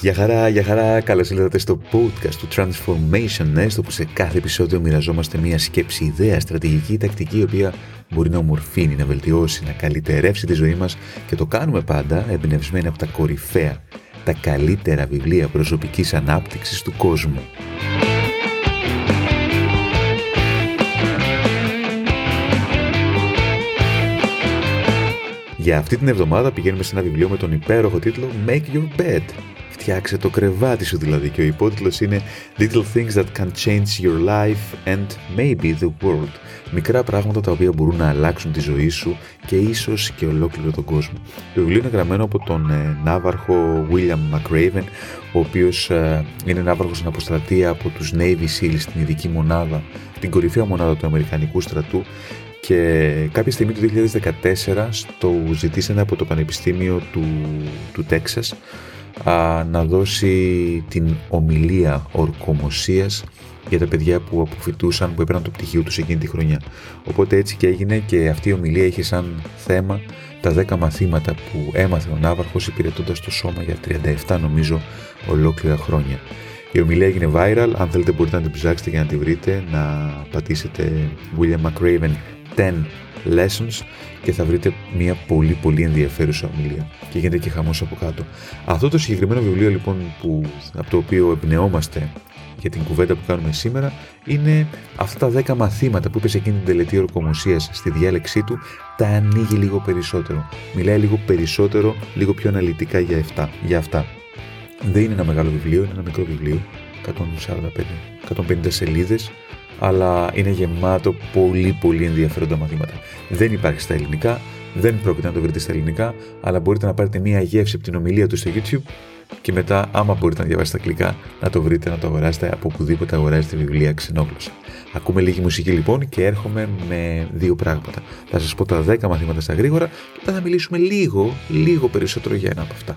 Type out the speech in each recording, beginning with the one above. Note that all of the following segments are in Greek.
Γεια χαρά, γεια χαρά, καλώς ήλθατε στο podcast του Transformation Nest όπου σε κάθε επεισόδιο μοιραζόμαστε μια σκέψη, ιδέα, στρατηγική, τακτική η οποία μπορεί να ομορφύνει, να βελτιώσει, να καλυτερεύσει τη ζωή μας και το κάνουμε πάντα εμπνευσμένα από τα κορυφαία, τα καλύτερα βιβλία προσωπικής ανάπτυξης του κόσμου. Για αυτή την εβδομάδα πηγαίνουμε σε ένα βιβλίο με τον υπέροχο τίτλο Make Your Bed φτιάξε το κρεβάτι σου δηλαδή και ο υπότιτλος είναι Little Things That Can Change Your Life and Maybe the World μικρά πράγματα τα οποία μπορούν να αλλάξουν τη ζωή σου και ίσως και ολόκληρο τον κόσμο. Το βιβλίο είναι γραμμένο από τον ε, ναύαρχο William McRaven ο οποίος ε, είναι ναύαρχος στην αποστρατεία από τους Navy SEALs την ειδική μονάδα, την κορυφαία μονάδα του Αμερικανικού στρατού και κάποια στιγμή του 2014 στο ζητήσανε από το Πανεπιστήμιο του, του Τέξας α, να δώσει την ομιλία ορκομοσίας για τα παιδιά που αποφυτούσαν, που έπαιρναν το πτυχίο τους εκείνη τη χρονιά. Οπότε έτσι και έγινε και αυτή η ομιλία είχε σαν θέμα τα 10 μαθήματα που έμαθε ο Ναύαρχος υπηρετώντας το σώμα για 37 νομίζω ολόκληρα χρόνια. Η ομιλία έγινε viral, αν θέλετε μπορείτε να την ψάξετε και να τη βρείτε, να πατήσετε William McRaven 10 lessons και θα βρείτε μια πολύ πολύ ενδιαφέρουσα ομιλία και γίνεται και χαμός από κάτω. Αυτό το συγκεκριμένο βιβλίο λοιπόν που, από το οποίο εμπνεόμαστε για την κουβέντα που κάνουμε σήμερα είναι αυτά τα 10 μαθήματα που είπε σε εκείνη την τελετή ορκομοσίας στη διάλεξή του, τα ανοίγει λίγο περισσότερο. Μιλάει λίγο περισσότερο, λίγο πιο αναλυτικά για, αυτά, για αυτά. Δεν είναι ένα μεγάλο βιβλίο, είναι ένα μικρό βιβλίο, 145, 150 σελίδες, αλλά είναι γεμάτο πολύ πολύ ενδιαφέροντα μαθήματα. Δεν υπάρχει στα ελληνικά, δεν πρόκειται να το βρείτε στα ελληνικά, αλλά μπορείτε να πάρετε μία γεύση από την ομιλία του στο YouTube και μετά, άμα μπορείτε να διαβάσετε τα αγγλικά, να το βρείτε, να το αγοράσετε από οπουδήποτε αγοράζετε βιβλία ξενόγλωσσα. Ακούμε λίγη μουσική λοιπόν και έρχομαι με δύο πράγματα. Θα σας πω τα 10 μαθήματα στα γρήγορα και θα μιλήσουμε λίγο, λίγο περισσότερο για ένα από αυτά.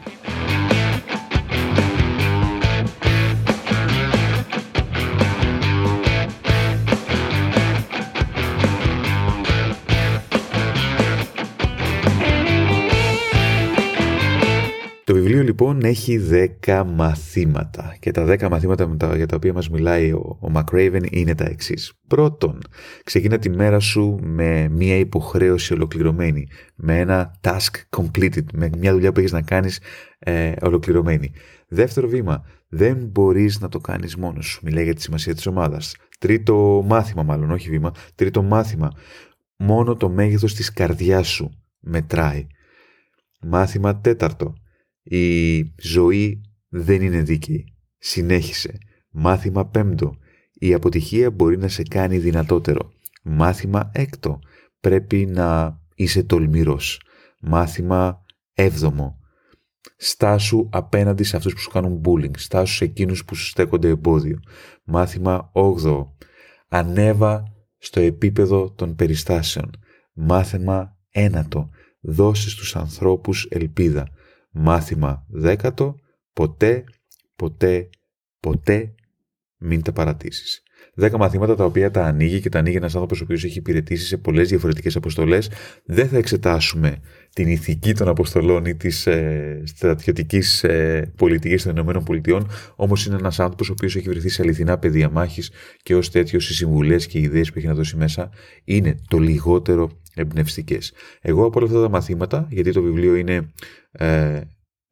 Λοιπόν έχει 10 μαθήματα και τα 10 μαθήματα για τα οποία μας μιλάει ο, ο McRaven είναι τα εξής. Πρώτον, ξεκίνα τη μέρα σου με μια υποχρέωση ολοκληρωμένη, με ένα task completed, με μια δουλειά που έχεις να κάνεις ε, ολοκληρωμένη. Δεύτερο βήμα, δεν μπορείς να το κάνεις μόνος σου, μιλάει για τη σημασία της ομάδας. Τρίτο μάθημα μάλλον, όχι βήμα, τρίτο μάθημα, μόνο το μέγεθος της καρδιάς σου μετράει. Μάθημα τέταρτο, η ζωή δεν είναι δίκαιη. Συνέχισε. Μάθημα πέμπτο. Η αποτυχία μπορεί να σε κάνει δυνατότερο. Μάθημα έκτο. Πρέπει να είσαι τολμηρός. Μάθημα έβδομο. Στάσου απέναντι σε αυτούς που σου κάνουν bullying. Στάσου σε εκείνους που σου στέκονται εμπόδιο. Μάθημα όγδοο. Ανέβα στο επίπεδο των περιστάσεων. Μάθημα ένατο. Δώσε στους ανθρώπους ελπίδα. Μάθημα δέκατο, ποτέ, ποτέ, ποτέ μην τα παρατήσεις. Δέκα μαθήματα τα οποία τα ανοίγει και τα ανοίγει ένας άνθρωπος ο οποίος έχει υπηρετήσει σε πολλές διαφορετικές αποστολές. Δεν θα εξετάσουμε την ηθική των αποστολών ή της ε, στρατιωτικής ε, πολιτικής των ΗΠΑ, όμως είναι ένας άνθρωπος ο οποίος έχει βρεθεί σε αληθινά πεδία μάχης και ως τέτοιος οι συμβουλές και οι ιδέες που έχει να δώσει μέσα είναι το λιγότερο εμπνευστικές. Εγώ από όλα αυτά τα μαθήματα, γιατί το βιβλίο είναι, ε,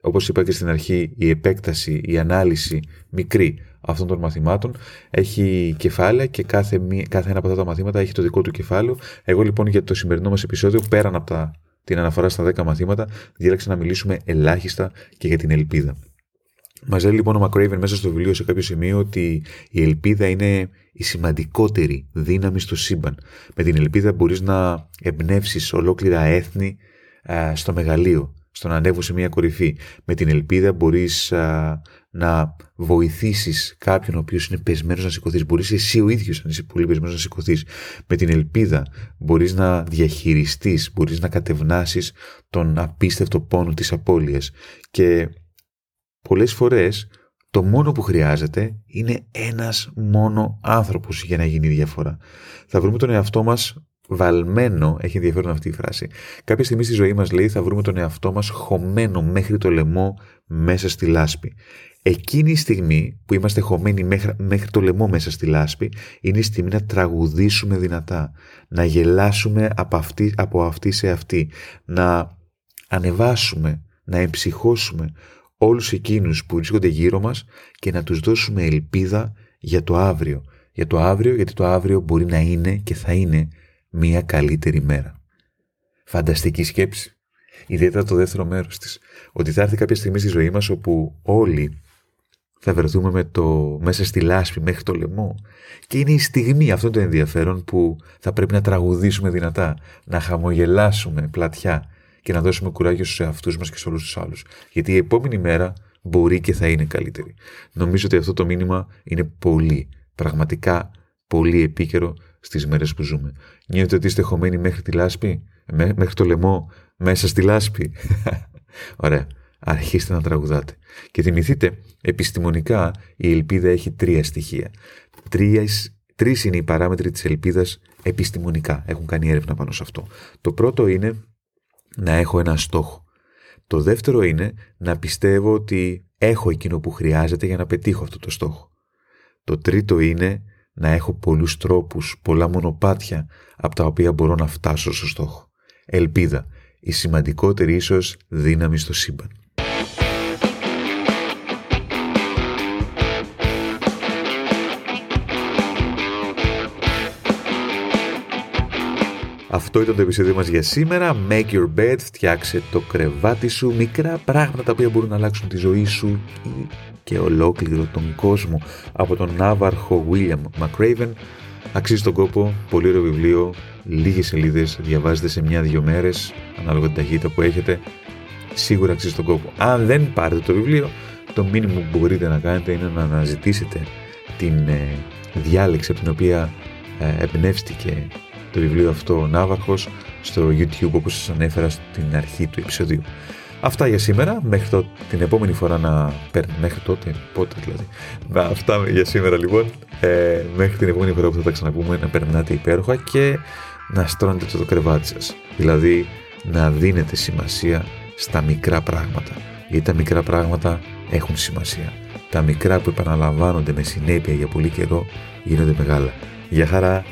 όπως είπα και στην αρχή, η επέκταση, η ανάλυση μικρή αυτών των μαθημάτων, έχει κεφάλαια και κάθε, κάθε ένα από αυτά τα μαθήματα έχει το δικό του κεφάλαιο. Εγώ λοιπόν για το σημερινό μας επεισόδιο, πέραν από τα, την αναφορά στα 10 μαθήματα, διάλεξα να μιλήσουμε ελάχιστα και για την ελπίδα. Μας λέει λοιπόν ο Μακρέιβεν μέσα στο βιβλίο σε κάποιο σημείο ότι η ελπίδα είναι η σημαντικότερη δύναμη στο σύμπαν. Με την ελπίδα μπορείς να εμπνεύσεις ολόκληρα έθνη στο μεγαλείο, στο να ανέβουν σε μια κορυφή. Με την ελπίδα μπορείς να βοηθήσεις κάποιον ο οποίος είναι πεσμένος να σηκωθείς. Μπορείς εσύ ο ίδιος να είσαι πολύ πεσμένος να σηκωθείς. Με την ελπίδα μπορείς να διαχειριστείς, μπορείς να κατευνάσεις τον απίστευτο πόνο της απώλειας. Και πολλές φορές το μόνο που χρειάζεται είναι ένας μόνο άνθρωπος για να γίνει διαφορά. Θα βρούμε τον εαυτό μας βαλμένο, έχει ενδιαφέρον αυτή η φράση. Κάποια στιγμή στη ζωή μας λέει θα βρούμε τον εαυτό μας χωμένο μέχρι το λαιμό μέσα στη λάσπη. Εκείνη η στιγμή που είμαστε χωμένοι μέχρι, μέχρι το λαιμό μέσα στη λάσπη είναι η στιγμή να τραγουδήσουμε δυνατά, να γελάσουμε από αυτή, από αυτή σε αυτή, να ανεβάσουμε, να εμψυχώσουμε όλους εκείνους που βρίσκονται γύρω μας και να τους δώσουμε ελπίδα για το αύριο. Για το αύριο γιατί το αύριο μπορεί να είναι και θα είναι μια καλύτερη μέρα. Φανταστική σκέψη. Ιδιαίτερα το δεύτερο μέρος της. Ότι θα έρθει κάποια στιγμή στη ζωή μας όπου όλοι θα βρεθούμε με το, μέσα στη λάσπη μέχρι το λαιμό και είναι η στιγμή αυτό το ενδιαφέρον που θα πρέπει να τραγουδήσουμε δυνατά, να χαμογελάσουμε πλατιά και να δώσουμε κουράγιο στους εαυτούς μας και σε όλους τους άλλους. Γιατί η επόμενη μέρα μπορεί και θα είναι καλύτερη. Νομίζω ότι αυτό το μήνυμα είναι πολύ, πραγματικά πολύ επίκαιρο στις μέρες που ζούμε. Νιώθετε ότι είστε χωμένοι μέχρι τη λάσπη, μέχρι το λαιμό, μέσα στη λάσπη; Ωραία αρχίστε να τραγουδάτε. Και θυμηθείτε, επιστημονικά η ελπίδα έχει τρία στοιχεία. Τρεις, τρεις είναι οι παράμετροι της ελπίδας επιστημονικά. Έχουν κάνει έρευνα πάνω σε αυτό. Το πρώτο είναι να έχω ένα στόχο. Το δεύτερο είναι να πιστεύω ότι έχω εκείνο που χρειάζεται για να πετύχω αυτό το στόχο. Το τρίτο είναι να έχω πολλούς τρόπους, πολλά μονοπάτια από τα οποία μπορώ να φτάσω στο στόχο. Ελπίδα, η σημαντικότερη ίσως δύναμη στο σύμπαν. Αυτό ήταν το επεισόδιο μας για σήμερα. Make your bed, φτιάξε το κρεβάτι σου. Μικρά πράγματα τα οποία μπορούν να αλλάξουν τη ζωή σου και ολόκληρο τον κόσμο. Από τον ναύαρχο William McRaven. Αξίζει τον κόπο, πολύ ωραίο βιβλίο, λίγες σελίδες, διαβάζετε σε μια-δυο μέρες, ανάλογα την ταχύτητα που έχετε. Σίγουρα αξίζει τον κόπο. Αν δεν πάρετε το βιβλίο, το μήνυμα που μπορείτε να κάνετε είναι να αναζητήσετε την ε, διάλεξη από την οποία ε, εμπνεύστηκε το βιβλίο αυτό ο Ναύαρχος στο YouTube όπως σας ανέφερα στην αρχή του επεισοδίου. Αυτά για σήμερα, μέχρι το, την επόμενη φορά να παίρνει, μέχρι τότε, πότε δηλαδή. Να, αυτά για σήμερα λοιπόν, ε, μέχρι την επόμενη φορά που θα τα ξαναπούμε να περνάτε υπέροχα και να στρώνετε το, το κρεβάτι σας. Δηλαδή να δίνετε σημασία στα μικρά πράγματα. Γιατί τα μικρά πράγματα έχουν σημασία. Τα μικρά που επαναλαμβάνονται με συνέπεια για πολύ καιρό γίνονται μεγάλα. Γεια χαρά!